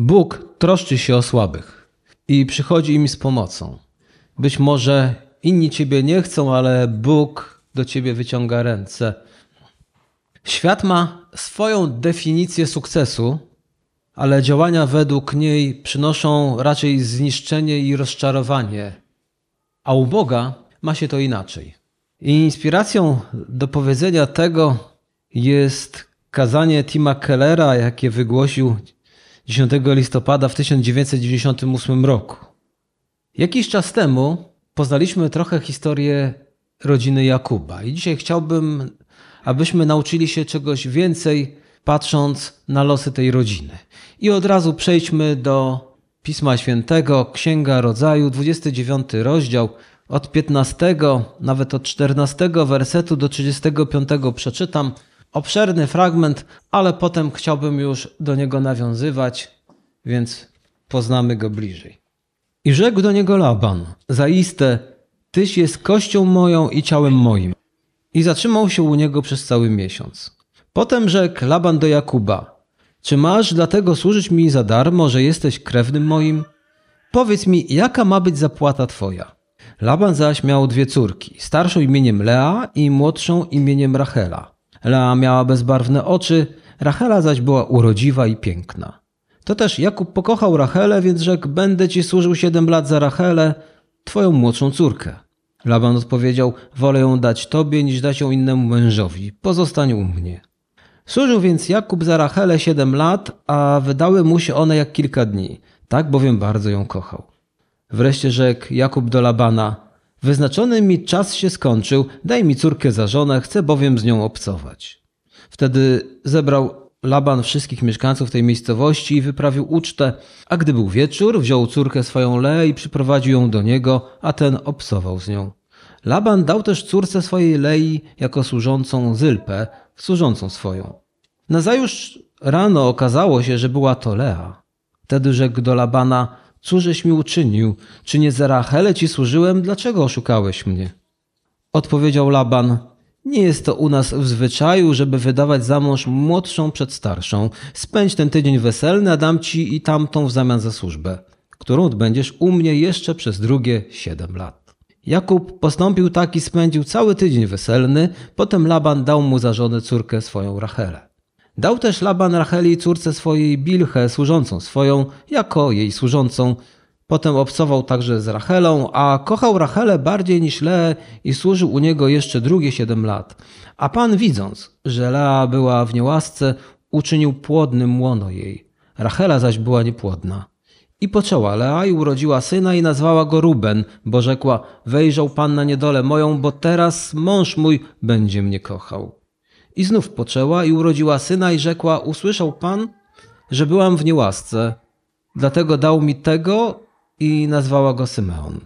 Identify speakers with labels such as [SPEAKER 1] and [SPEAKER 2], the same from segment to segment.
[SPEAKER 1] Bóg troszczy się o słabych i przychodzi im z pomocą. Być może inni ciebie nie chcą, ale Bóg do ciebie wyciąga ręce. Świat ma swoją definicję sukcesu, ale działania według niej przynoszą raczej zniszczenie i rozczarowanie. A u Boga ma się to inaczej. I inspiracją do powiedzenia tego jest kazanie Tima Kellera, jakie wygłosił 10 listopada w 1998 roku. Jakiś czas temu poznaliśmy trochę historię rodziny Jakuba i dzisiaj chciałbym, abyśmy nauczyli się czegoś więcej, patrząc na losy tej rodziny. I od razu przejdźmy do Pisma Świętego, Księga Rodzaju, 29 rozdział, od 15, nawet od 14 wersetu do 35 przeczytam. Obszerny fragment, ale potem chciałbym już do niego nawiązywać, więc poznamy go bliżej. I rzekł do niego Laban: Zaiste, tyś jest kością moją i ciałem moim. I zatrzymał się u niego przez cały miesiąc. Potem rzekł Laban do Jakuba: Czy masz dlatego służyć mi za darmo, że jesteś krewnym moim? Powiedz mi, jaka ma być zapłata twoja? Laban zaś miał dwie córki, starszą imieniem Lea i młodszą imieniem Rachela. Lea miała bezbarwne oczy, Rachela zaś była urodziwa i piękna. To też Jakub pokochał Rachelę, więc rzekł: Będę ci służył siedem lat za Rachelę, twoją młodszą córkę. Laban odpowiedział: Wolę ją dać tobie, niż dać ją innemu mężowi. Pozostań u mnie. Służył więc Jakub za Rachelę siedem lat, a wydały mu się one jak kilka dni. Tak bowiem bardzo ją kochał. Wreszcie rzekł Jakub do Labana: Wyznaczony mi czas się skończył, daj mi córkę za żonę, chcę bowiem z nią obcować. Wtedy zebrał Laban wszystkich mieszkańców tej miejscowości i wyprawił ucztę, a gdy był wieczór, wziął córkę swoją Leę i przyprowadził ją do niego, a ten obcował z nią. Laban dał też córce swojej Lei jako służącą Zylpę, służącą swoją. Nazajutrz rano okazało się, że była to Lea. Wtedy rzekł do Labana, cóżeś mi uczynił? Czy nie za Rachelę ci służyłem? Dlaczego oszukałeś mnie? Odpowiedział Laban, nie jest to u nas w zwyczaju, żeby wydawać za mąż młodszą przed starszą. Spędź ten tydzień weselny, a dam ci i tamtą w zamian za służbę, którą odbędziesz u mnie jeszcze przez drugie siedem lat. Jakub postąpił tak i spędził cały tydzień weselny, potem Laban dał mu za żonę córkę swoją Rachelę. Dał też Laban Racheli córce swojej Bilchę, służącą swoją, jako jej służącą. Potem obcował także z Rachelą, a kochał Rachelę bardziej niż Leę i służył u niego jeszcze drugie siedem lat. A Pan widząc, że Lea była w niełasce, uczynił płodnym łono jej. Rachela zaś była niepłodna. I poczęła Lea i urodziła syna i nazwała go Ruben, bo rzekła, wejrzał Pan na niedolę moją, bo teraz mąż mój będzie mnie kochał. I znów poczęła i urodziła syna i rzekła, usłyszał Pan, że byłam w niełasce, dlatego dał mi tego i nazwała go Symeon.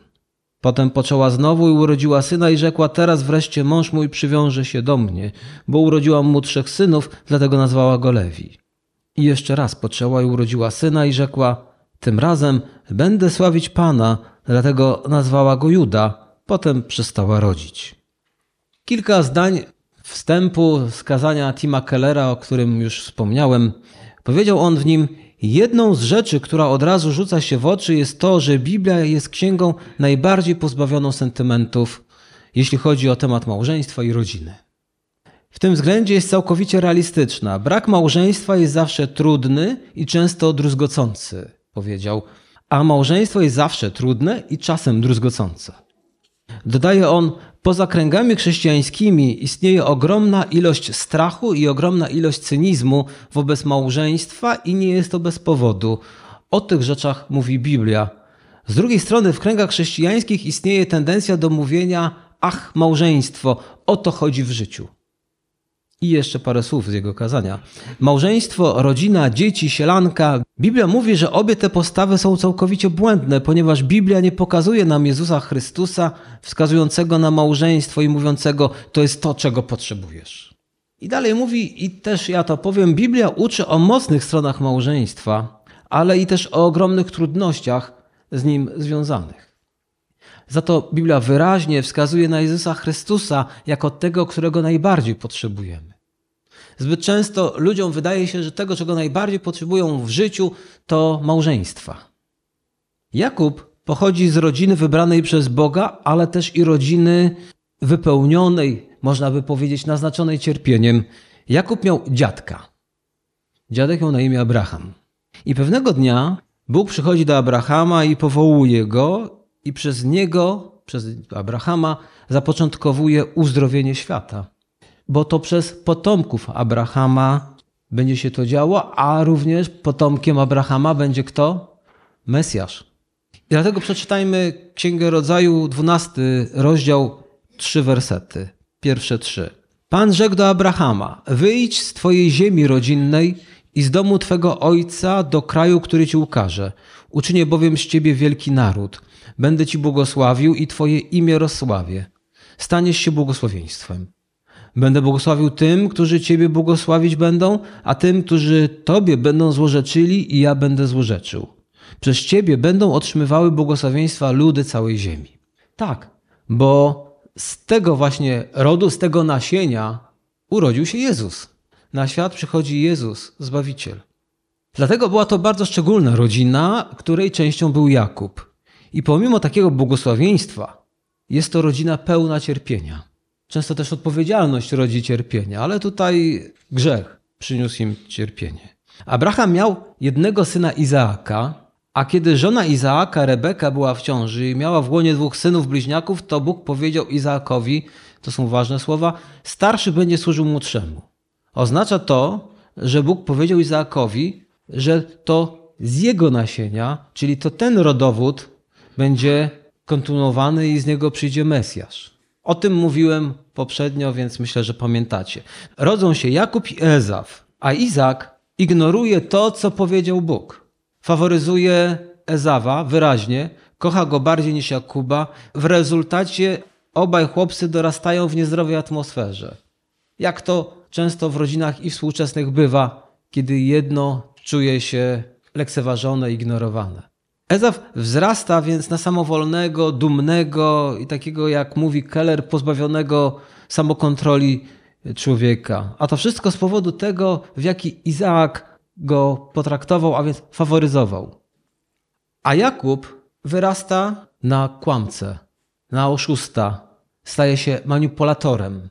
[SPEAKER 1] Potem poczęła znowu i urodziła syna i rzekła, teraz wreszcie mąż mój przywiąże się do mnie, bo urodziłam mu trzech synów, dlatego nazwała go Lewi. I jeszcze raz poczęła i urodziła syna i rzekła, tym razem będę sławić Pana, dlatego nazwała go Juda, potem przestała rodzić. Kilka zdań wstępu skazania Tima Kellera, o którym już wspomniałem, powiedział on w nim: Jedną z rzeczy, która od razu rzuca się w oczy, jest to, że Biblia jest księgą najbardziej pozbawioną sentymentów, jeśli chodzi o temat małżeństwa i rodziny. W tym względzie jest całkowicie realistyczna. Brak małżeństwa jest zawsze trudny i często druzgocący, powiedział, a małżeństwo jest zawsze trudne i czasem druzgocące. Dodaje on, poza kręgami chrześcijańskimi istnieje ogromna ilość strachu i ogromna ilość cynizmu wobec małżeństwa i nie jest to bez powodu. O tych rzeczach mówi Biblia. Z drugiej strony w kręgach chrześcijańskich istnieje tendencja do mówienia ach, małżeństwo, o to chodzi w życiu. I jeszcze parę słów z jego kazania. Małżeństwo, rodzina, dzieci, sielanka. Biblia mówi, że obie te postawy są całkowicie błędne, ponieważ Biblia nie pokazuje nam Jezusa Chrystusa wskazującego na małżeństwo i mówiącego, to jest to, czego potrzebujesz. I dalej mówi, i też ja to powiem, Biblia uczy o mocnych stronach małżeństwa, ale i też o ogromnych trudnościach z nim związanych. Za to Biblia wyraźnie wskazuje na Jezusa Chrystusa jako tego, którego najbardziej potrzebujemy. Zbyt często ludziom wydaje się, że tego, czego najbardziej potrzebują w życiu, to małżeństwa. Jakub pochodzi z rodziny wybranej przez Boga, ale też i rodziny wypełnionej, można by powiedzieć, naznaczonej cierpieniem. Jakub miał dziadka. Dziadek miał na imię Abraham. I pewnego dnia Bóg przychodzi do Abrahama i powołuje go, i przez niego, przez Abrahama, zapoczątkowuje uzdrowienie świata. Bo to przez potomków Abrahama będzie się to działo, a również potomkiem Abrahama będzie kto? Mesjasz. I dlatego przeczytajmy Księgę Rodzaju, 12 rozdział, trzy wersety. Pierwsze trzy. Pan rzekł do Abrahama: Wyjdź z twojej ziemi rodzinnej i z domu twego ojca do kraju, który ci ukaże. Uczynię bowiem z ciebie wielki naród. Będę ci błogosławił i twoje imię rozsławię. Staniesz się błogosławieństwem. Będę błogosławił tym, którzy ciebie błogosławić będą, a tym, którzy tobie będą złorzeczyli i ja będę złorzeczył. Przez ciebie będą otrzymywały błogosławieństwa ludy całej ziemi. Tak, bo z tego właśnie rodu, z tego nasienia urodził się Jezus. Na świat przychodzi Jezus, Zbawiciel. Dlatego była to bardzo szczególna rodzina, której częścią był Jakub. I pomimo takiego błogosławieństwa, jest to rodzina pełna cierpienia. Często też odpowiedzialność rodzi cierpienie, ale tutaj grzech przyniósł im cierpienie. Abraham miał jednego syna Izaaka, a kiedy żona Izaaka, Rebeka, była w ciąży i miała w łonie dwóch synów bliźniaków, to Bóg powiedział Izaakowi, to są ważne słowa, starszy będzie służył młodszemu. Oznacza to, że Bóg powiedział Izaakowi, że to z jego nasienia, czyli to ten rodowód będzie kontynuowany i z niego przyjdzie Mesjasz. O tym mówiłem poprzednio, więc myślę, że pamiętacie. Rodzą się Jakub i Ezaf, a Izak ignoruje to, co powiedział Bóg. Faworyzuje Ezawa wyraźnie, kocha go bardziej niż Jakuba. W rezultacie obaj chłopcy dorastają w niezdrowej atmosferze. Jak to często w rodzinach i współczesnych bywa, kiedy jedno czuje się lekceważone, ignorowane. Ezaf wzrasta więc na samowolnego, dumnego i takiego, jak mówi Keller, pozbawionego samokontroli człowieka. A to wszystko z powodu tego, w jaki Izaak go potraktował, a więc faworyzował. A Jakub wyrasta na kłamcę, na oszusta, staje się manipulatorem.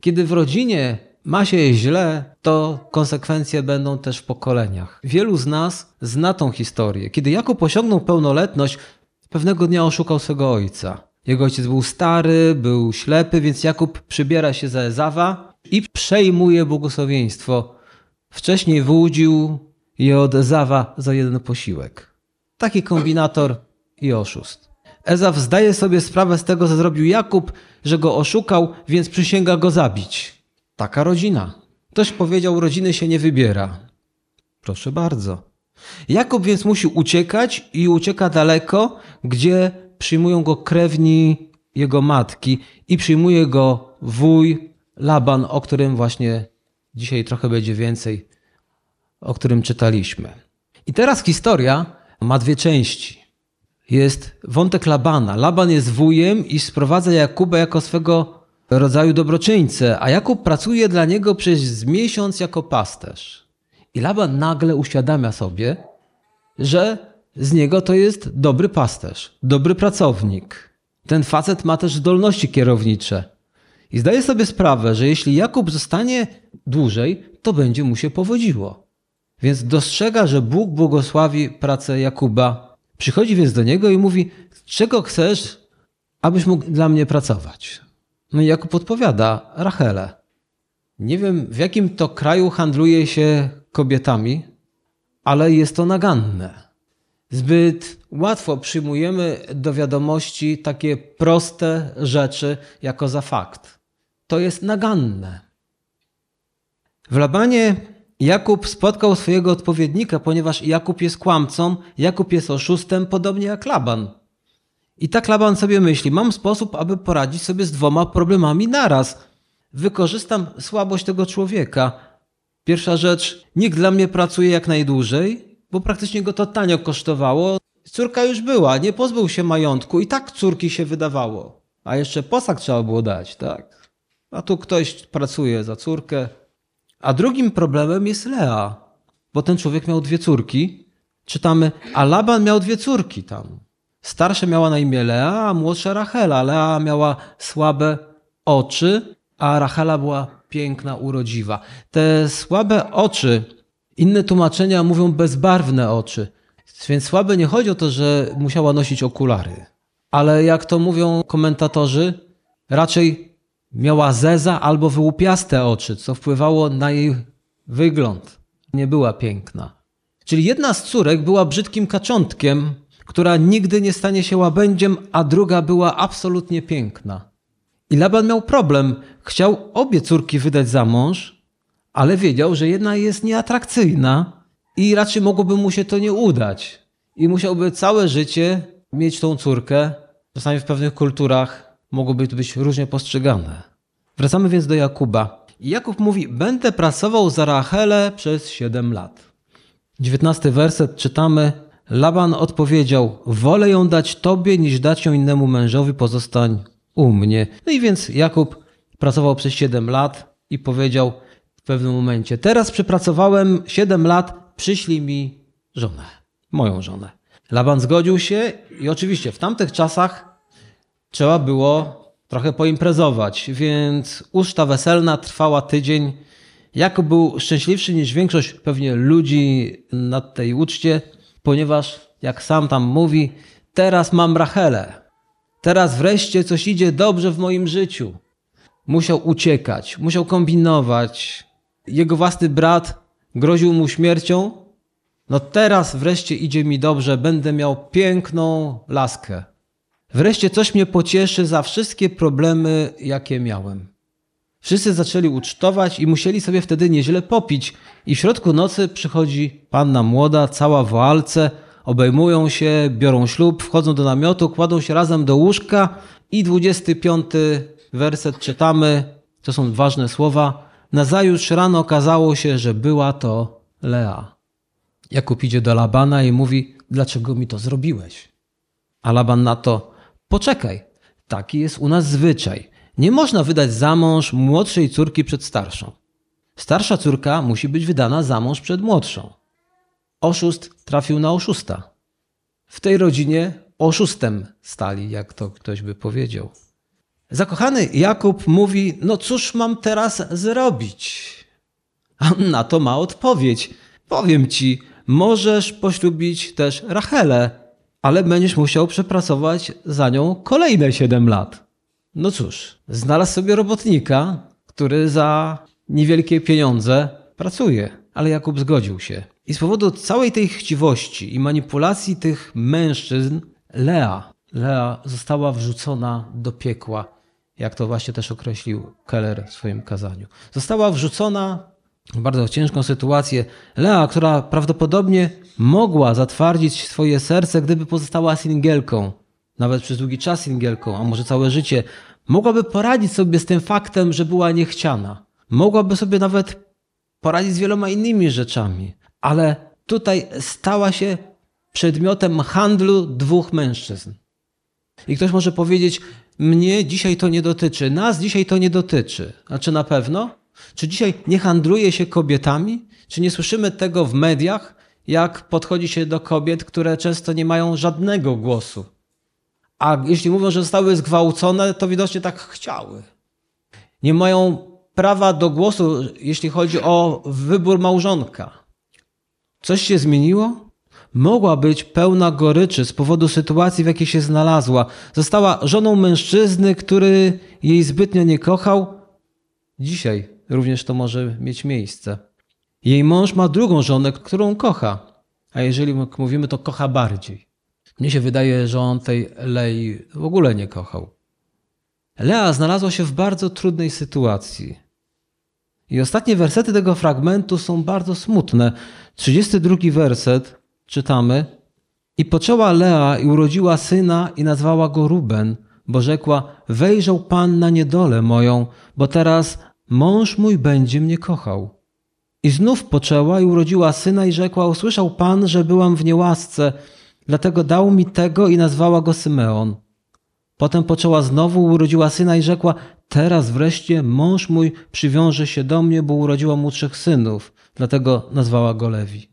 [SPEAKER 1] Kiedy w rodzinie ma się źle, to konsekwencje będą też w pokoleniach. Wielu z nas zna tą historię. Kiedy Jakub osiągnął pełnoletność, pewnego dnia oszukał swego ojca. Jego ojciec był stary, był ślepy, więc Jakub przybiera się za Ezawa i przejmuje błogosławieństwo. Wcześniej wyłudził je od Ezawa za jeden posiłek. Taki kombinator i oszust. Ezaw zdaje sobie sprawę z tego, co zrobił Jakub, że go oszukał, więc przysięga go zabić. Taka rodzina. Ktoś powiedział, rodziny się nie wybiera. Proszę bardzo. Jakub więc musi uciekać i ucieka daleko, gdzie przyjmują go krewni jego matki i przyjmuje go wuj Laban, o którym właśnie dzisiaj trochę będzie więcej, o którym czytaliśmy. I teraz historia ma dwie części. Jest wątek Labana. Laban jest wujem i sprowadza Jakuba jako swego rodzaju dobroczyńcę, a Jakub pracuje dla niego przez miesiąc jako pasterz. I Laban nagle uświadamia sobie, że z niego to jest dobry pasterz, dobry pracownik. Ten facet ma też zdolności kierownicze. I zdaje sobie sprawę, że jeśli Jakub zostanie dłużej, to będzie mu się powodziło. Więc dostrzega, że Bóg błogosławi pracę Jakuba. Przychodzi więc do niego i mówi: Czego chcesz, abyś mógł dla mnie pracować? No i Jakub odpowiada, Rachele. Nie wiem, w jakim to kraju handluje się kobietami, ale jest to naganne. Zbyt łatwo przyjmujemy do wiadomości takie proste rzeczy jako za fakt. To jest naganne. W Labanie Jakub spotkał swojego odpowiednika, ponieważ Jakub jest kłamcą, Jakub jest oszustem, podobnie jak Laban. I tak Laban sobie myśli, mam sposób, aby poradzić sobie z dwoma problemami naraz. Wykorzystam słabość tego człowieka. Pierwsza rzecz, nikt dla mnie pracuje jak najdłużej, bo praktycznie go to tanio kosztowało. Córka już była, nie pozbył się majątku i tak córki się wydawało. A jeszcze posag trzeba było dać, tak? A tu ktoś pracuje za córkę. A drugim problemem jest Lea, bo ten człowiek miał dwie córki. Czytamy, a Laban miał dwie córki tam. Starsza miała na imię Lea, a młodsza Rachela. Lea miała słabe oczy, a Rachela była piękna, urodziwa. Te słabe oczy, inne tłumaczenia mówią bezbarwne oczy. Więc słabe nie chodzi o to, że musiała nosić okulary. Ale jak to mówią komentatorzy, raczej miała zeza albo wyłupiaste oczy, co wpływało na jej wygląd. Nie była piękna. Czyli jedna z córek była brzydkim kaczątkiem, która nigdy nie stanie się łabędziem, a druga była absolutnie piękna. I Laban miał problem. Chciał obie córki wydać za mąż, ale wiedział, że jedna jest nieatrakcyjna i raczej mogłoby mu się to nie udać. I musiałby całe życie mieć tą córkę. Czasami w pewnych kulturach mogłoby to być różnie postrzegane. Wracamy więc do Jakuba. Jakub mówi: Będę pracował za Rachelę przez 7 lat. 19 werset czytamy: Laban odpowiedział: Wolę ją dać tobie, niż dać ją innemu mężowi, pozostań u mnie. No i więc Jakub pracował przez 7 lat i powiedział w pewnym momencie: Teraz przepracowałem 7 lat, przyślij mi żonę, moją żonę. Laban zgodził się i oczywiście w tamtych czasach trzeba było trochę poimprezować, więc uczta weselna trwała tydzień. Jakub był szczęśliwszy niż większość pewnie ludzi na tej uczcie, ponieważ, jak sam tam mówi, teraz mam Rachelę. Teraz wreszcie coś idzie dobrze w moim życiu. Musiał uciekać, musiał kombinować. Jego własny brat groził mu śmiercią. No teraz wreszcie idzie mi dobrze, będę miał piękną laskę. Wreszcie coś mnie pocieszy za wszystkie problemy, jakie miałem. Wszyscy zaczęli ucztować i musieli sobie wtedy nieźle popić. I w środku nocy przychodzi panna młoda, cała w walce, obejmują się, biorą ślub, wchodzą do namiotu, kładą się razem do łóżka i 25 werset czytamy, to są ważne słowa. Nazajutrz rano okazało się, że była to Lea. Jakub idzie do Labana i mówi, dlaczego mi to zrobiłeś? A Laban na to, poczekaj, taki jest u nas zwyczaj. Nie można wydać za mąż młodszej córki przed starszą. Starsza córka musi być wydana za mąż przed młodszą. Oszust trafił na oszusta. W tej rodzinie oszustem stali, jak to ktoś by powiedział. Zakochany Jakub mówi: No cóż mam teraz zrobić? A na to ma odpowiedź: Powiem ci, możesz poślubić też Rachelę, ale będziesz musiał przepracować za nią kolejne 7 lat. No cóż, znalazł sobie robotnika, który za niewielkie pieniądze pracuje, ale Jakub zgodził się. I z powodu całej tej chciwości i manipulacji tych mężczyzn, Lea, Lea została wrzucona do piekła, jak to właśnie też określił Keller w swoim kazaniu. Została wrzucona w bardzo ciężką sytuację. Lea, która prawdopodobnie mogła zatwardzić swoje serce, gdyby pozostała singielką, nawet przez długi czas singielką, a może całe życie, mogłaby poradzić sobie z tym faktem, że była niechciana. Mogłaby sobie nawet poradzić z wieloma innymi rzeczami, ale tutaj stała się przedmiotem handlu dwóch mężczyzn. I ktoś może powiedzieć: Mnie dzisiaj to nie dotyczy, nas dzisiaj to nie dotyczy. A czy na pewno? Czy dzisiaj nie handluje się kobietami? Czy nie słyszymy tego w mediach, jak podchodzi się do kobiet, które często nie mają żadnego głosu? A jeśli mówią, że zostały zgwałcone, to widocznie tak chciały. Nie mają prawa do głosu, jeśli chodzi o wybór małżonka. Coś się zmieniło? Mogła być pełna goryczy z powodu sytuacji, w jakiej się znalazła. Została żoną mężczyzny, który jej zbytnio nie kochał. Dzisiaj również to może mieć miejsce. Jej mąż ma drugą żonę, którą kocha, a jeżeli mówimy, to kocha bardziej. Mnie się wydaje, że on tej Lei w ogóle nie kochał. Lea znalazła się w bardzo trudnej sytuacji. I ostatnie wersety tego fragmentu są bardzo smutne. 32 werset czytamy: I poczęła Lea i urodziła syna i nazwała go Ruben, bo rzekła: Wejrzał Pan na niedolę moją, bo teraz mąż mój będzie mnie kochał. I znów poczęła i urodziła syna i rzekła: Usłyszał Pan, że byłam w niełasce, dlatego dał mi tego i nazwała go Symeon. Potem poczęła znowu, urodziła syna i rzekła: teraz wreszcie mąż mój przywiąże się do mnie, bo urodziła mu trzech synów, dlatego nazwała go Lewi.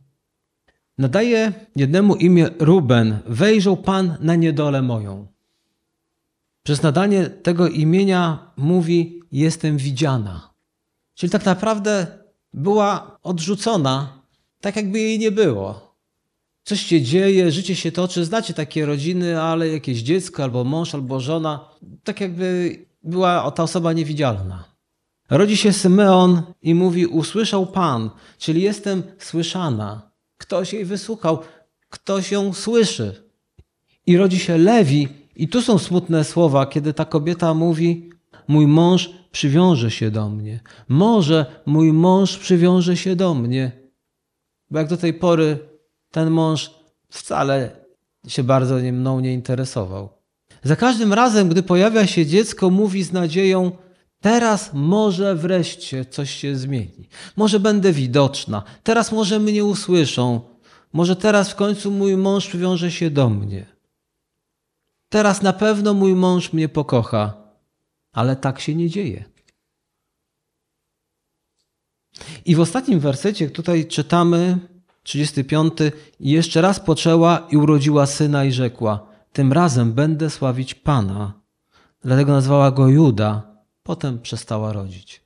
[SPEAKER 1] Nadaje jednemu imię Ruben, wejrzał Pan na niedolę moją. Przez nadanie tego imienia mówi: Jestem widziana. Czyli tak naprawdę była odrzucona, tak jakby jej nie było. Coś się dzieje, życie się toczy. Znacie takie rodziny, ale jakieś dziecko, albo mąż, albo żona, tak jakby była ta osoba niewidzialna. Rodzi się Symeon i mówi: Usłyszał Pan, czyli jestem słyszana. Ktoś jej wysłuchał, ktoś ją słyszy. I rodzi się Lewi, i tu są smutne słowa, kiedy ta kobieta mówi: Mój mąż przywiąże się do mnie. Może mój mąż przywiąże się do mnie. Bo jak do tej pory ten mąż wcale się bardzo mną nie interesował. Za każdym razem, gdy pojawia się dziecko, mówi z nadzieją: Teraz może wreszcie coś się zmieni. Może będę widoczna. Teraz może mnie usłyszą. Może teraz w końcu mój mąż przywiąże się do mnie. Teraz na pewno mój mąż mnie pokocha, ale tak się nie dzieje. I w ostatnim wersecie tutaj czytamy, 35, jeszcze raz poczęła i urodziła syna i rzekła, tym razem będę sławić Pana. Dlatego nazwała go Juda, potem przestała rodzić.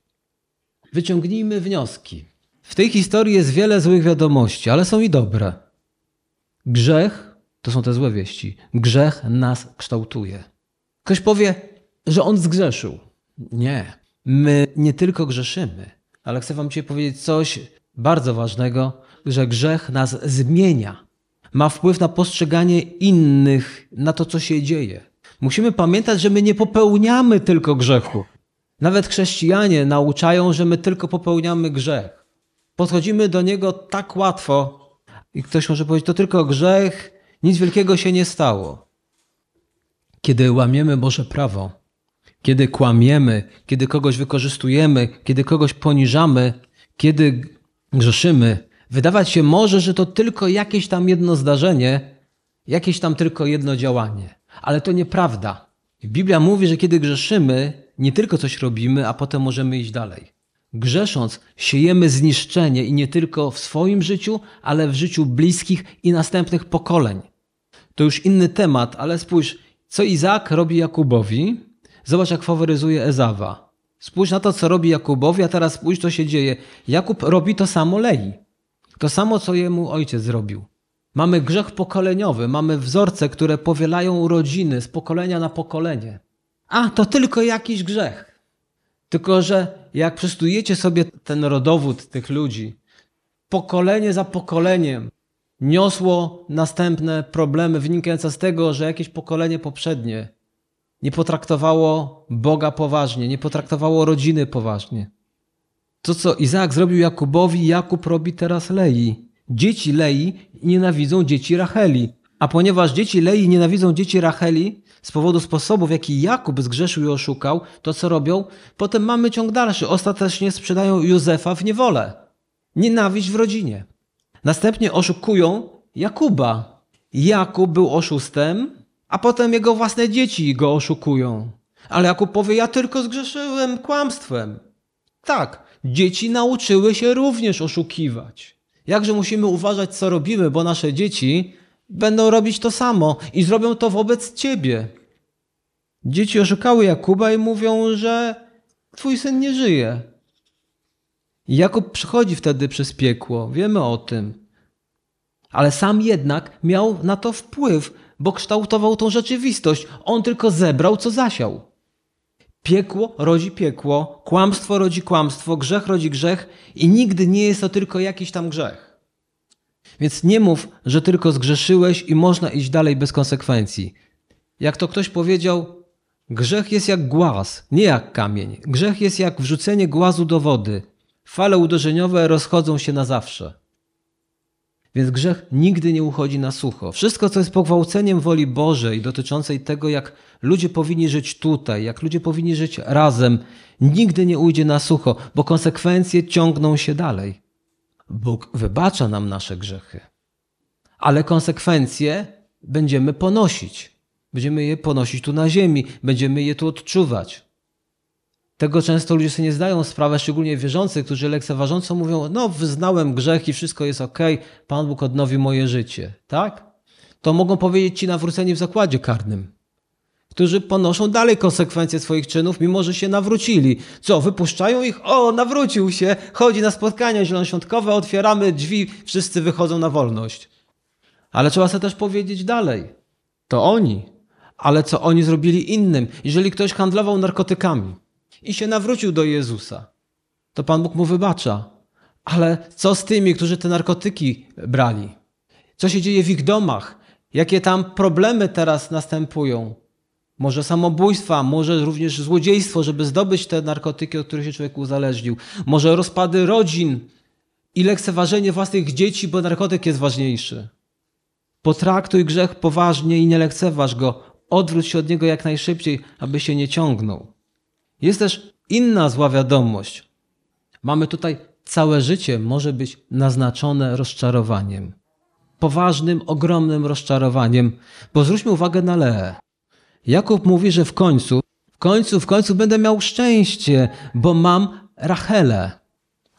[SPEAKER 1] Wyciągnijmy wnioski. W tej historii jest wiele złych wiadomości, ale są i dobre. Grzech to są te złe wieści. Grzech nas kształtuje. Ktoś powie, że on zgrzeszył. Nie. My nie tylko grzeszymy, ale chcę Wam dzisiaj powiedzieć coś bardzo ważnego, że grzech nas zmienia. Ma wpływ na postrzeganie innych, na to, co się dzieje. Musimy pamiętać, że my nie popełniamy tylko grzechu. Nawet chrześcijanie nauczają, że my tylko popełniamy grzech. Podchodzimy do niego tak łatwo, i ktoś może powiedzieć, to tylko grzech, nic wielkiego się nie stało. Kiedy łamiemy Boże prawo, kiedy kłamiemy, kiedy kogoś wykorzystujemy, kiedy kogoś poniżamy, kiedy grzeszymy, wydawać się może, że to tylko jakieś tam jedno zdarzenie, jakieś tam tylko jedno działanie. Ale to nieprawda. Biblia mówi, że kiedy grzeszymy, nie tylko coś robimy, a potem możemy iść dalej. Grzesząc, siejemy zniszczenie i nie tylko w swoim życiu, ale w życiu bliskich i następnych pokoleń. To już inny temat, ale spójrz, co Izaak robi Jakubowi. Zobacz, jak faworyzuje Ezawa. Spójrz na to, co robi Jakubowi, a teraz spójrz, co się dzieje. Jakub robi to samo Lei. To samo, co jemu ojciec zrobił. Mamy grzech pokoleniowy, mamy wzorce, które powielają rodziny z pokolenia na pokolenie. A, to tylko jakiś grzech. Tylko, że jak przystujecie sobie ten rodowód tych ludzi, pokolenie za pokoleniem niosło następne problemy wynikające z tego, że jakieś pokolenie poprzednie nie potraktowało Boga poważnie, nie potraktowało rodziny poważnie. To, co Izaak zrobił Jakubowi, Jakub robi teraz Lei. Dzieci Lei nienawidzą dzieci Racheli. A ponieważ dzieci Lei nienawidzą dzieci Racheli z powodu sposobu, w jaki Jakub zgrzeszył i oszukał, to co robią? Potem mamy ciąg dalszy. Ostatecznie sprzedają Józefa w niewolę. Nienawiść w rodzinie. Następnie oszukują Jakuba. Jakub był oszustem, a potem jego własne dzieci go oszukują. Ale Jakub powie, ja tylko zgrzeszyłem kłamstwem. Tak, dzieci nauczyły się również oszukiwać. Jakże musimy uważać, co robimy, bo nasze dzieci będą robić to samo i zrobią to wobec ciebie. Dzieci oszukały Jakuba i mówią, że twój syn nie żyje. Jakub przychodzi wtedy przez piekło, wiemy o tym. Ale sam jednak miał na to wpływ, bo kształtował tą rzeczywistość. On tylko zebrał, co zasiał. Piekło rodzi piekło, kłamstwo rodzi kłamstwo, grzech rodzi grzech i nigdy nie jest to tylko jakiś tam grzech. Więc nie mów, że tylko zgrzeszyłeś i można iść dalej bez konsekwencji. Jak to ktoś powiedział, grzech jest jak głaz, nie jak kamień. Grzech jest jak wrzucenie głazu do wody. Fale uderzeniowe rozchodzą się na zawsze. Więc grzech nigdy nie uchodzi na sucho. Wszystko, co jest pogwałceniem woli Bożej, dotyczącej tego, jak ludzie powinni żyć tutaj, jak ludzie powinni żyć razem, nigdy nie ujdzie na sucho, bo konsekwencje ciągną się dalej. Bóg wybacza nam nasze grzechy, ale konsekwencje będziemy ponosić. Będziemy je ponosić tu na ziemi, będziemy je tu odczuwać. Tego często ludzie sobie nie zdają sprawy, szczególnie wierzący, którzy lekceważąco mówią: No, wyznałem grzech i wszystko jest ok, Pan Bóg odnowi moje życie. Tak? To mogą powiedzieć ci nawróceni w zakładzie karnym, którzy ponoszą dalej konsekwencje swoich czynów, mimo że się nawrócili. Co, wypuszczają ich? O, nawrócił się, chodzi na spotkania zielonoświątkowe, otwieramy drzwi, wszyscy wychodzą na wolność. Ale trzeba sobie też powiedzieć dalej. To oni. Ale co oni zrobili innym? Jeżeli ktoś handlował narkotykami, i się nawrócił do Jezusa, to Pan Bóg mu wybacza. Ale co z tymi, którzy te narkotyki brali? Co się dzieje w ich domach? Jakie tam problemy teraz następują? Może samobójstwa, może również złodziejstwo, żeby zdobyć te narkotyki, od których się człowiek uzależnił. Może rozpady rodzin i lekceważenie własnych dzieci, bo narkotyk jest ważniejszy. Potraktuj grzech poważnie i nie lekceważ go. Odwróć się od niego jak najszybciej, aby się nie ciągnął. Jest też inna zła wiadomość. Mamy tutaj całe życie może być naznaczone rozczarowaniem. Poważnym, ogromnym rozczarowaniem. Bo zwróćmy uwagę na Leę. Jakub mówi, że w końcu, w końcu, w końcu będę miał szczęście, bo mam Rachelę.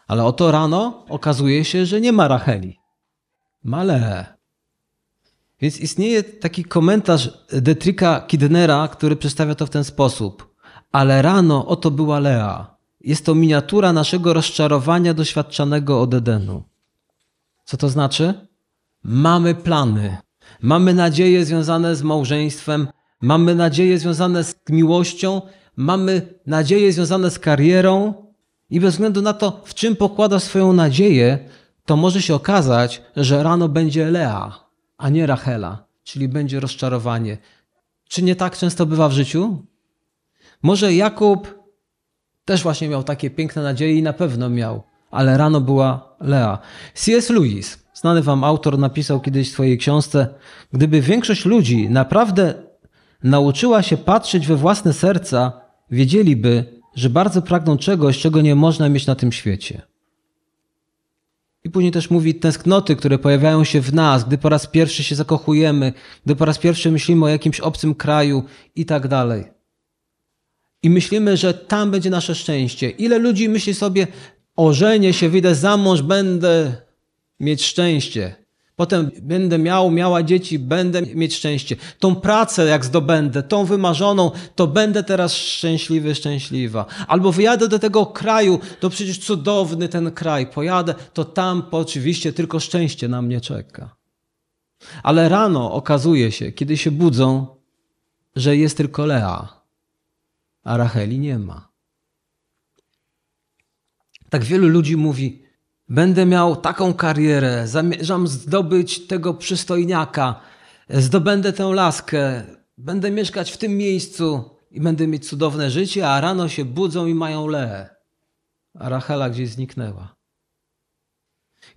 [SPEAKER 1] Ale oto rano okazuje się, że nie ma Racheli. Ma Leę. Więc istnieje taki komentarz Detrika Kidnera, który przedstawia to w ten sposób ale rano oto była Lea. Jest to miniatura naszego rozczarowania doświadczanego od Edenu. Co to znaczy? Mamy plany, mamy nadzieje związane z małżeństwem, mamy nadzieje związane z miłością, mamy nadzieje związane z karierą i bez względu na to, w czym pokłada swoją nadzieję, to może się okazać, że rano będzie Lea, a nie Rachela, czyli będzie rozczarowanie. Czy nie tak często bywa w życiu? Może Jakub też właśnie miał takie piękne nadzieje i na pewno miał, ale rano była Lea. C.S. Lewis, znany wam autor, napisał kiedyś w swojej książce: Gdyby większość ludzi naprawdę nauczyła się patrzeć we własne serca, wiedzieliby, że bardzo pragną czegoś, czego nie można mieć na tym świecie. I później też mówi tęsknoty, które pojawiają się w nas, gdy po raz pierwszy się zakochujemy, gdy po raz pierwszy myślimy o jakimś obcym kraju i tak dalej i myślimy, że tam będzie nasze szczęście. Ile ludzi myśli sobie, ożenię się, wyjdę za mąż, będę mieć szczęście. Potem będę miał, miała dzieci, będę mieć szczęście. Tą pracę, jak zdobędę, tą wymarzoną, to będę teraz szczęśliwy, szczęśliwa. Albo wyjadę do tego kraju, to przecież cudowny ten kraj. Pojadę, to tam oczywiście tylko szczęście na mnie czeka. Ale rano okazuje się, kiedy się budzą, że jest tylko Lea a Racheli nie ma. Tak wielu ludzi mówi: Będę miał taką karierę, zamierzam zdobyć tego przystojniaka, zdobędę tę laskę, będę mieszkać w tym miejscu i będę mieć cudowne życie, a rano się budzą i mają Leę. A Rachela gdzieś zniknęła.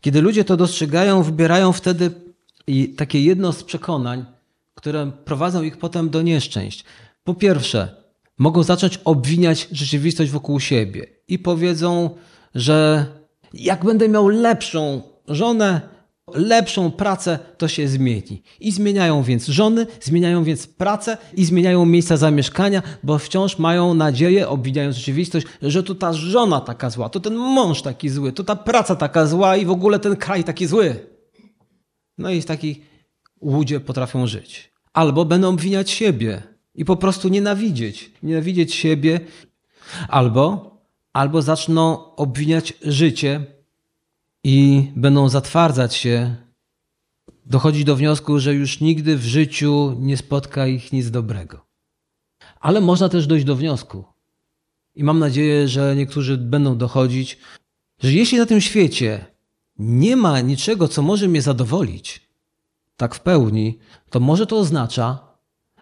[SPEAKER 1] Kiedy ludzie to dostrzegają, wybierają wtedy takie jedno z przekonań, które prowadzą ich potem do nieszczęść. Po pierwsze, mogą zacząć obwiniać rzeczywistość wokół siebie i powiedzą, że jak będę miał lepszą żonę, lepszą pracę, to się zmieni. I zmieniają więc żony, zmieniają więc pracę i zmieniają miejsca zamieszkania, bo wciąż mają nadzieję, obwiniając rzeczywistość, że to ta żona taka zła, to ten mąż taki zły, to ta praca taka zła i w ogóle ten kraj taki zły. No i w takiej łudzie potrafią żyć. Albo będą obwiniać siebie, i po prostu nienawidzieć, nienawidzieć siebie, albo, albo zaczną obwiniać życie i będą zatwardzać się, dochodzić do wniosku, że już nigdy w życiu nie spotka ich nic dobrego. Ale można też dojść do wniosku, i mam nadzieję, że niektórzy będą dochodzić, że jeśli na tym świecie nie ma niczego, co może mnie zadowolić, tak w pełni, to może to oznacza,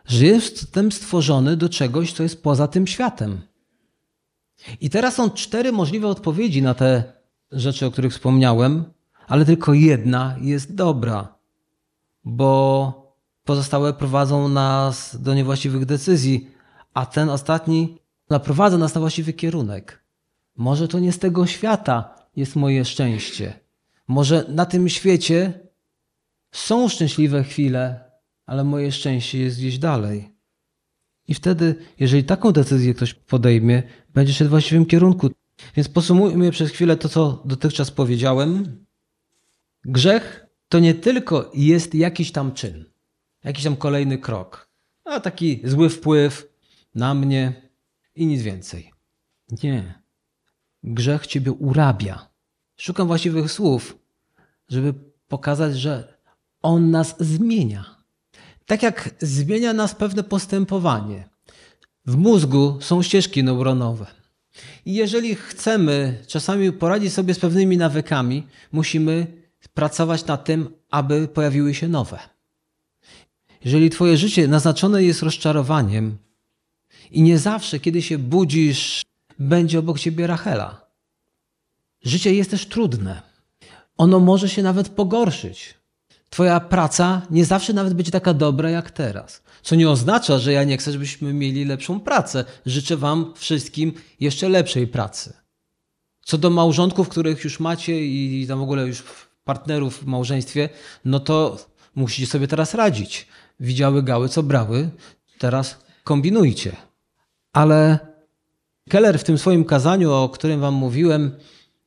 [SPEAKER 1] że jestem stworzony do czegoś, co jest poza tym światem. I teraz są cztery możliwe odpowiedzi na te rzeczy, o których wspomniałem, ale tylko jedna jest dobra, bo pozostałe prowadzą nas do niewłaściwych decyzji, a ten ostatni naprowadza nas na właściwy kierunek. Może to nie z tego świata jest moje szczęście. Może na tym świecie są szczęśliwe chwile, ale moje szczęście jest gdzieś dalej. I wtedy, jeżeli taką decyzję ktoś podejmie, będzie szedł w właściwym kierunku. Więc posumujmy przez chwilę to, co dotychczas powiedziałem. Grzech to nie tylko jest jakiś tam czyn, jakiś tam kolejny krok, a taki zły wpływ na mnie i nic więcej. Nie. Grzech ciebie urabia. Szukam właściwych słów, żeby pokazać, że on nas zmienia. Tak jak zmienia nas pewne postępowanie. W mózgu są ścieżki neuronowe. I jeżeli chcemy czasami poradzić sobie z pewnymi nawykami, musimy pracować nad tym, aby pojawiły się nowe. Jeżeli Twoje życie naznaczone jest rozczarowaniem i nie zawsze, kiedy się budzisz, będzie obok Ciebie Rachela. Życie jest też trudne. Ono może się nawet pogorszyć. Twoja praca nie zawsze nawet będzie taka dobra jak teraz. Co nie oznacza, że ja nie chcę, żebyśmy mieli lepszą pracę. Życzę Wam wszystkim jeszcze lepszej pracy. Co do małżonków, których już macie i tam w ogóle już partnerów w małżeństwie, no to musicie sobie teraz radzić. Widziały gały, co brały, teraz kombinujcie. Ale Keller w tym swoim kazaniu, o którym Wam mówiłem,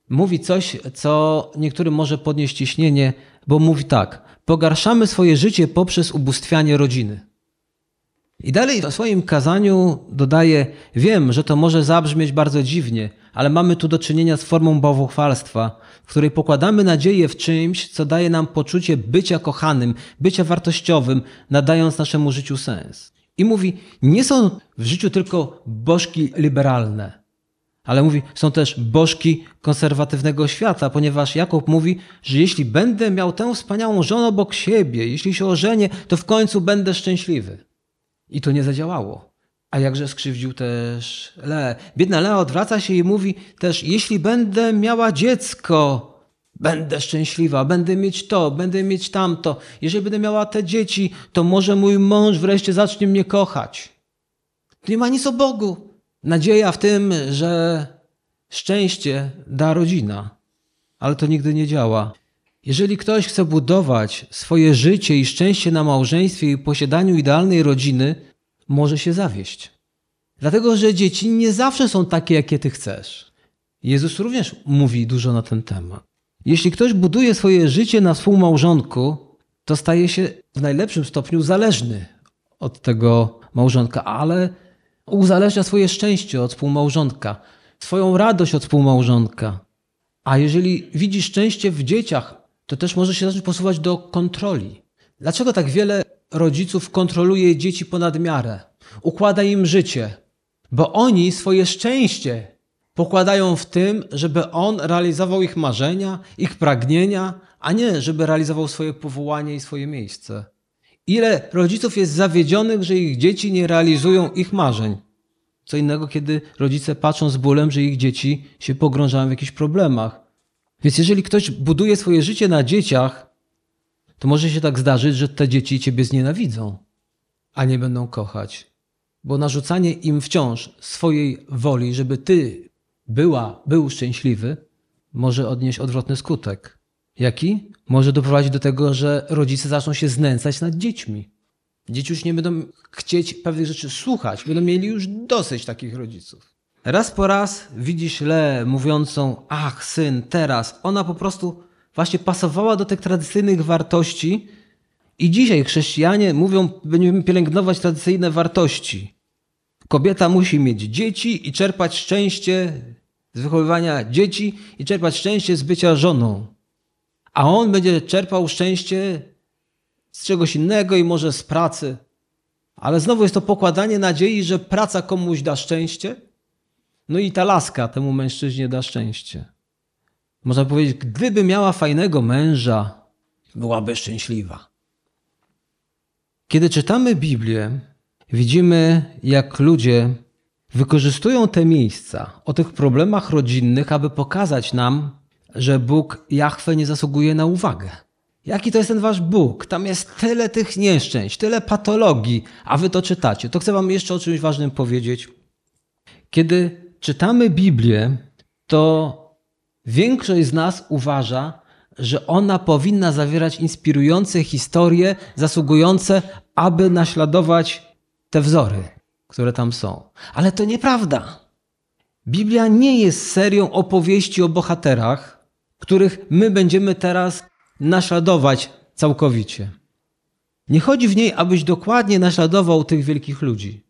[SPEAKER 1] mówi coś, co niektórym może podnieść ciśnienie, bo mówi tak: pogarszamy swoje życie poprzez ubóstwianie rodziny. I dalej w swoim kazaniu dodaje: Wiem, że to może zabrzmieć bardzo dziwnie, ale mamy tu do czynienia z formą bałwochwalstwa, w której pokładamy nadzieję w czymś, co daje nam poczucie bycia kochanym, bycia wartościowym, nadając naszemu życiu sens. I mówi: Nie są w życiu tylko bożki liberalne ale mówi, są też bożki konserwatywnego świata, ponieważ Jakub mówi, że jeśli będę miał tę wspaniałą żonę obok siebie, jeśli się ożenię, to w końcu będę szczęśliwy. I to nie zadziałało. A jakże skrzywdził też Le. Biedna Lea odwraca się i mówi też, jeśli będę miała dziecko, będę szczęśliwa, będę mieć to, będę mieć tamto. Jeżeli będę miała te dzieci, to może mój mąż wreszcie zacznie mnie kochać. nie ma nic o Bogu. Nadzieja w tym, że szczęście da rodzina, ale to nigdy nie działa. Jeżeli ktoś chce budować swoje życie i szczęście na małżeństwie i posiadaniu idealnej rodziny, może się zawieść. Dlatego, że dzieci nie zawsze są takie, jakie ty chcesz. Jezus również mówi dużo na ten temat. Jeśli ktoś buduje swoje życie na współmałżonku, to staje się w najlepszym stopniu zależny od tego małżonka, ale uzależnia swoje szczęście od współmałżonka, swoją radość od współmałżonka. A jeżeli widzi szczęście w dzieciach, to też może się zacząć posuwać do kontroli. Dlaczego tak wiele rodziców kontroluje dzieci ponad miarę? Układa im życie, bo oni swoje szczęście pokładają w tym, żeby on realizował ich marzenia, ich pragnienia, a nie żeby realizował swoje powołanie i swoje miejsce. Ile rodziców jest zawiedzionych, że ich dzieci nie realizują ich marzeń? Co innego, kiedy rodzice patrzą z bólem, że ich dzieci się pogrążają w jakichś problemach. Więc jeżeli ktoś buduje swoje życie na dzieciach, to może się tak zdarzyć, że te dzieci ciebie znienawidzą, a nie będą kochać. Bo narzucanie im wciąż swojej woli, żeby ty była, był szczęśliwy, może odnieść odwrotny skutek. Jaki? Może doprowadzić do tego, że rodzice zaczną się znęcać nad dziećmi. Dzieci już nie będą chcieć pewnych rzeczy słuchać, będą mieli już dosyć takich rodziców. Raz po raz widzisz Le mówiącą, ach syn, teraz. Ona po prostu właśnie pasowała do tych tradycyjnych wartości i dzisiaj chrześcijanie mówią, będziemy pielęgnować tradycyjne wartości. Kobieta musi mieć dzieci i czerpać szczęście z wychowywania dzieci i czerpać szczęście z bycia żoną a on będzie czerpał szczęście z czegoś innego i może z pracy. Ale znowu jest to pokładanie nadziei, że praca komuś da szczęście. No i ta laska temu mężczyźnie da szczęście. Można powiedzieć, gdyby miała fajnego męża, byłaby szczęśliwa. Kiedy czytamy Biblię, widzimy, jak ludzie wykorzystują te miejsca o tych problemach rodzinnych, aby pokazać nam, że Bóg Jahwe nie zasługuje na uwagę. Jaki to jest ten wasz Bóg? Tam jest tyle tych nieszczęść, tyle patologii, a wy to czytacie. To chcę wam jeszcze o czymś ważnym powiedzieć. Kiedy czytamy Biblię, to większość z nas uważa, że ona powinna zawierać inspirujące historie, zasługujące, aby naśladować te wzory. które tam są. Ale to nieprawda. Biblia nie jest serią opowieści o bohaterach, których my będziemy teraz naśladować całkowicie. Nie chodzi w niej, abyś dokładnie naśladował tych wielkich ludzi,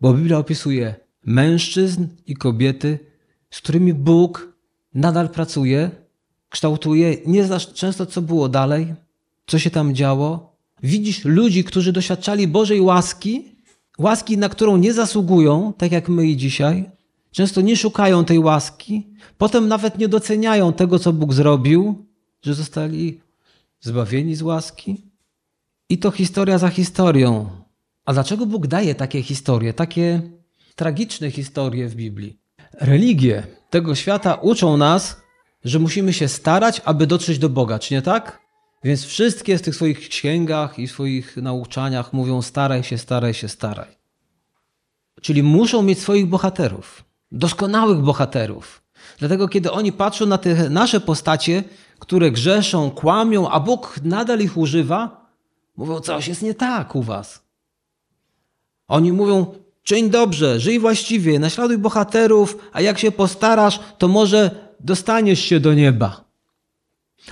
[SPEAKER 1] bo Biblia opisuje mężczyzn i kobiety, z którymi Bóg nadal pracuje, kształtuje. Nie znasz często, co było dalej, co się tam działo. Widzisz ludzi, którzy doświadczali Bożej łaski, łaski, na którą nie zasługują, tak jak my i dzisiaj. Często nie szukają tej łaski, potem nawet nie doceniają tego, co Bóg zrobił, że zostali zbawieni z łaski. I to historia za historią. A dlaczego Bóg daje takie historie, takie tragiczne historie w Biblii? Religie tego świata uczą nas, że musimy się starać, aby dotrzeć do Boga, czy nie tak? Więc wszystkie z tych swoich księgach i swoich nauczaniach mówią: staraj się, staraj się, staraj. Czyli muszą mieć swoich bohaterów, doskonałych bohaterów. Dlatego, kiedy oni patrzą na te nasze postacie, które grzeszą, kłamią, a Bóg nadal ich używa, mówią: coś jest nie tak u was. Oni mówią: czyń dobrze, żyj właściwie, naśladuj bohaterów, a jak się postarasz, to może dostaniesz się do nieba.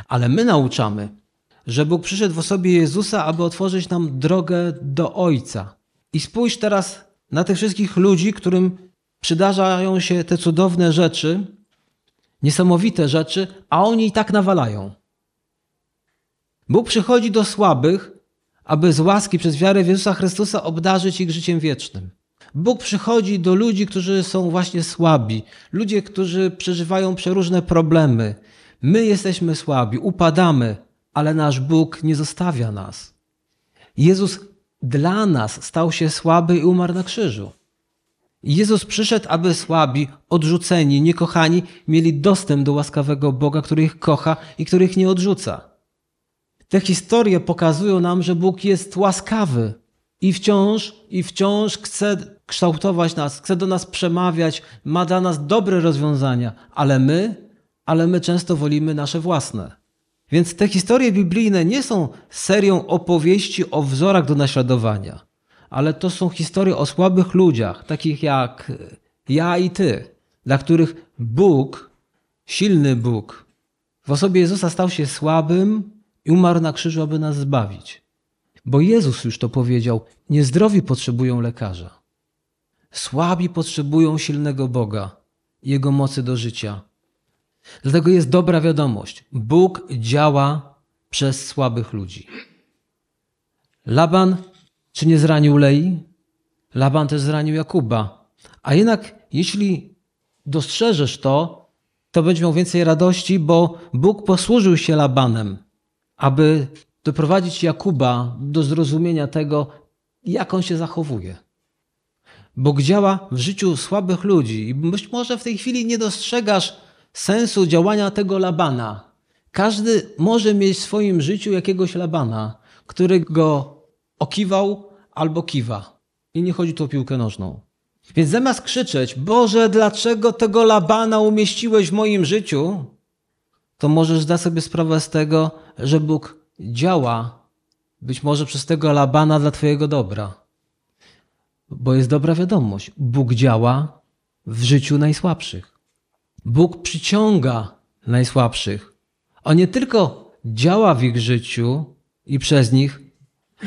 [SPEAKER 1] Ale my nauczamy, że Bóg przyszedł w osobie Jezusa, aby otworzyć nam drogę do Ojca. I spójrz teraz na tych wszystkich ludzi, którym przydarzają się te cudowne rzeczy, niesamowite rzeczy, a oni i tak nawalają. Bóg przychodzi do słabych, aby z łaski przez wiarę w Jezusa Chrystusa obdarzyć ich życiem wiecznym. Bóg przychodzi do ludzi, którzy są właśnie słabi, ludzie, którzy przeżywają przeróżne problemy. My jesteśmy słabi, upadamy, ale nasz Bóg nie zostawia nas. Jezus dla nas stał się słaby i umarł na krzyżu. Jezus przyszedł, aby słabi, odrzuceni, niekochani mieli dostęp do łaskawego Boga, który ich kocha i który ich nie odrzuca. Te historie pokazują nam, że Bóg jest łaskawy i wciąż, i wciąż chce kształtować nas, chce do nas przemawiać, ma dla nas dobre rozwiązania, ale my, ale my często wolimy nasze własne. Więc te historie biblijne nie są serią opowieści o wzorach do naśladowania, ale to są historie o słabych ludziach, takich jak ja i ty, dla których Bóg, silny Bóg, w osobie Jezusa stał się słabym i umarł na krzyżu, aby nas zbawić. Bo Jezus już to powiedział: Niezdrowi potrzebują lekarza. Słabi potrzebują silnego Boga, Jego mocy do życia. Dlatego jest dobra wiadomość. Bóg działa przez słabych ludzi. Laban czy nie zranił Lei? Laban też zranił Jakuba. A jednak jeśli dostrzeżesz to, to będziesz miał więcej radości, bo Bóg posłużył się Labanem, aby doprowadzić Jakuba do zrozumienia tego, jak on się zachowuje. Bóg działa w życiu słabych ludzi i być może w tej chwili nie dostrzegasz sensu działania tego Labana. Każdy może mieć w swoim życiu jakiegoś Labana, który go okiwał albo kiwa. I nie chodzi tu o piłkę nożną. Więc zamiast krzyczeć, Boże, dlaczego tego Labana umieściłeś w moim życiu? To możesz zdać sobie sprawę z tego, że Bóg działa być może przez tego Labana dla Twojego dobra. Bo jest dobra wiadomość. Bóg działa w życiu najsłabszych. Bóg przyciąga najsłabszych. On nie tylko działa w ich życiu i przez nich,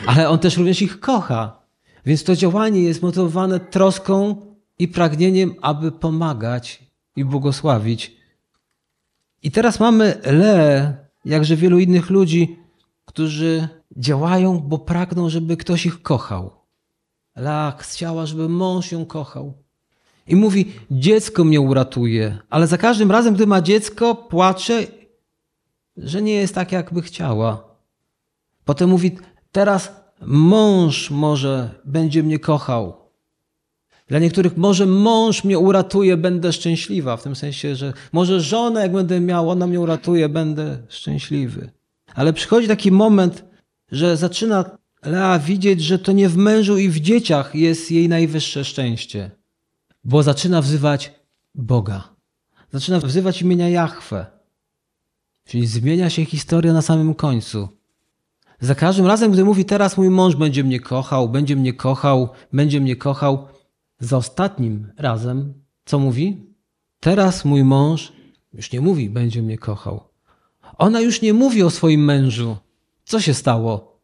[SPEAKER 1] ale on też również ich kocha. Więc to działanie jest motywowane troską i pragnieniem, aby pomagać i błogosławić. I teraz mamy Le, jakże wielu innych ludzi, którzy działają, bo pragną, żeby ktoś ich kochał. Lea chciała, żeby mąż ją kochał. I mówi: Dziecko mnie uratuje, ale za każdym razem, gdy ma dziecko, płacze, że nie jest tak, jakby chciała. Potem mówi: Teraz mąż może będzie mnie kochał. Dla niektórych może mąż mnie uratuje, będę szczęśliwa. W tym sensie, że może żonę, jak będę miał, ona mnie uratuje, będę szczęśliwy. Ale przychodzi taki moment, że zaczyna Lea widzieć, że to nie w mężu i w dzieciach jest jej najwyższe szczęście, bo zaczyna wzywać Boga. Zaczyna wzywać imienia Jahwe. Czyli zmienia się historia na samym końcu. Za każdym razem, gdy mówi teraz mój mąż będzie mnie kochał, będzie mnie kochał, będzie mnie kochał, Za ostatnim razem, co mówi? Teraz mój mąż już nie mówi, będzie mnie kochał. Ona już nie mówi o swoim mężu. Co się stało?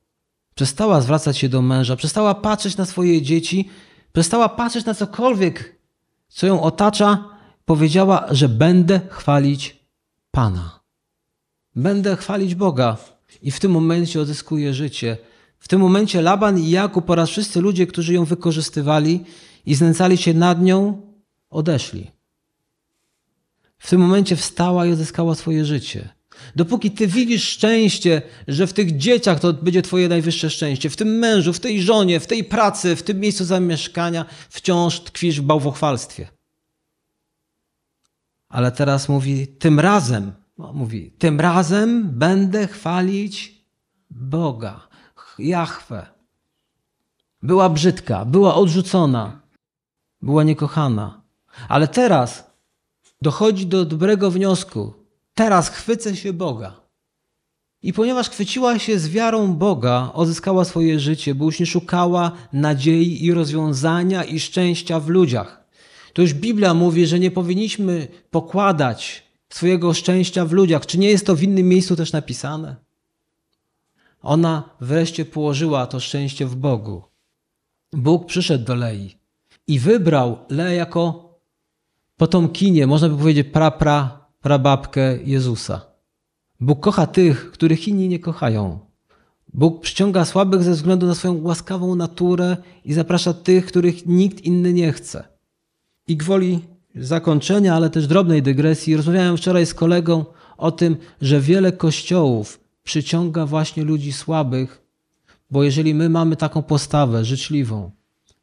[SPEAKER 1] Przestała zwracać się do męża, przestała patrzeć na swoje dzieci, przestała patrzeć na cokolwiek, co ją otacza. Powiedziała, że będę chwalić Pana. Będę chwalić Boga. I w tym momencie odzyskuje życie. W tym momencie Laban i Jakub oraz wszyscy ludzie, którzy ją wykorzystywali i znęcali się nad nią, odeszli. W tym momencie wstała i odzyskała swoje życie. Dopóki ty widzisz szczęście, że w tych dzieciach to będzie twoje najwyższe szczęście, w tym mężu, w tej żonie, w tej pracy, w tym miejscu zamieszkania, wciąż tkwisz w bałwochwalstwie. Ale teraz mówi, tym razem, mówi, tym razem będę chwalić Boga, Jahwe. Była brzydka, była odrzucona, była niekochana. Ale teraz dochodzi do dobrego wniosku. Teraz chwycę się Boga. I ponieważ chwyciła się z wiarą Boga, odzyskała swoje życie, bo już nie szukała nadziei i rozwiązania i szczęścia w ludziach. To już Biblia mówi, że nie powinniśmy pokładać swojego szczęścia w ludziach. Czy nie jest to w innym miejscu też napisane? Ona wreszcie położyła to szczęście w Bogu. Bóg przyszedł do Lei i wybrał Leę jako potomkinię, można by powiedzieć pra, pra, prababkę Jezusa. Bóg kocha tych, których inni nie kochają. Bóg przyciąga słabych ze względu na swoją łaskawą naturę i zaprasza tych, których nikt inny nie chce. I gwoli zakończenia, ale też drobnej dygresji, rozmawiałem wczoraj z kolegą o tym, że wiele kościołów przyciąga właśnie ludzi słabych, bo jeżeli my mamy taką postawę życzliwą,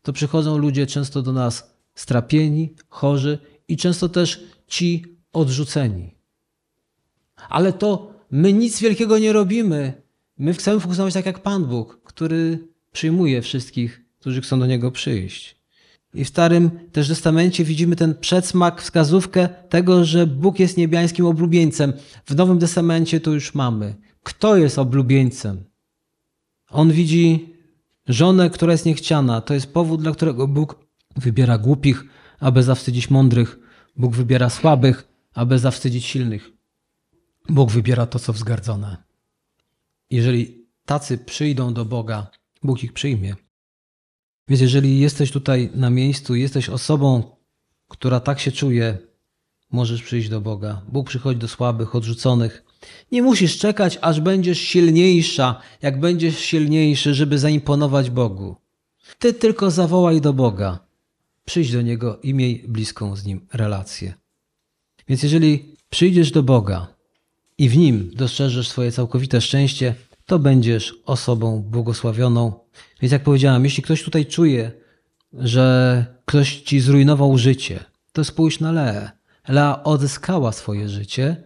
[SPEAKER 1] to przychodzą ludzie często do nas strapieni, chorzy i często też ci odrzuceni. Ale to my nic wielkiego nie robimy. My chcemy funkcjonować tak jak Pan Bóg, który przyjmuje wszystkich, którzy chcą do Niego przyjść. I w Starym też Testamencie widzimy ten przedsmak, wskazówkę tego, że Bóg jest niebiańskim oblubieńcem. W Nowym Testamencie to już mamy. Kto jest oblubieńcem? On widzi żonę, która jest niechciana. To jest powód, dla którego Bóg wybiera głupich, aby zawstydzić mądrych. Bóg wybiera słabych, aby zawstydzić silnych. Bóg wybiera to, co wzgardzone. Jeżeli tacy przyjdą do Boga, Bóg ich przyjmie. Więc jeżeli jesteś tutaj na miejscu, jesteś osobą, która tak się czuje, możesz przyjść do Boga. Bóg przychodzi do słabych, odrzuconych. Nie musisz czekać, aż będziesz silniejsza, jak będziesz silniejszy, żeby zaimponować Bogu. Ty tylko zawołaj do Boga. Przyjdź do Niego i miej bliską z Nim relację. Więc jeżeli przyjdziesz do Boga i w Nim dostrzeżesz swoje całkowite szczęście, to będziesz osobą błogosławioną. Więc jak powiedziałem, jeśli ktoś tutaj czuje, że ktoś ci zrujnował życie, to spójrz na Leę. Lea odzyskała swoje życie,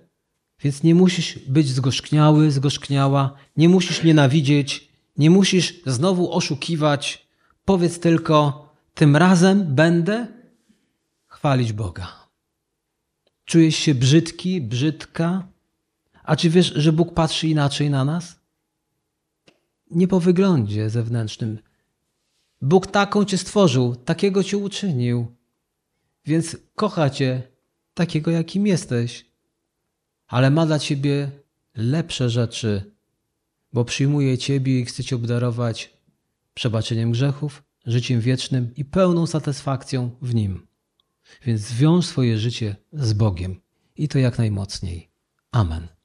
[SPEAKER 1] więc nie musisz być zgorzkniały, zgorzkniała, nie musisz nienawidzieć, nie musisz znowu oszukiwać. Powiedz tylko, tym razem będę chwalić Boga. Czujesz się brzydki, brzydka? A czy wiesz, że Bóg patrzy inaczej na nas? Nie po wyglądzie zewnętrznym. Bóg taką cię stworzył, takiego cię uczynił. Więc kocha cię takiego, jakim jesteś. Ale ma dla ciebie lepsze rzeczy, bo przyjmuje ciebie i chce cię obdarować przebaczeniem grzechów, życiem wiecznym i pełną satysfakcją w nim. Więc zwiąż swoje życie z Bogiem i to jak najmocniej. Amen.